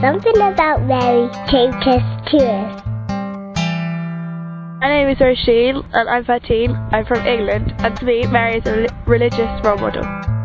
Something about Mary came to us. My name is Roisin and I'm 13. I'm from England and to me Mary is a religious role model.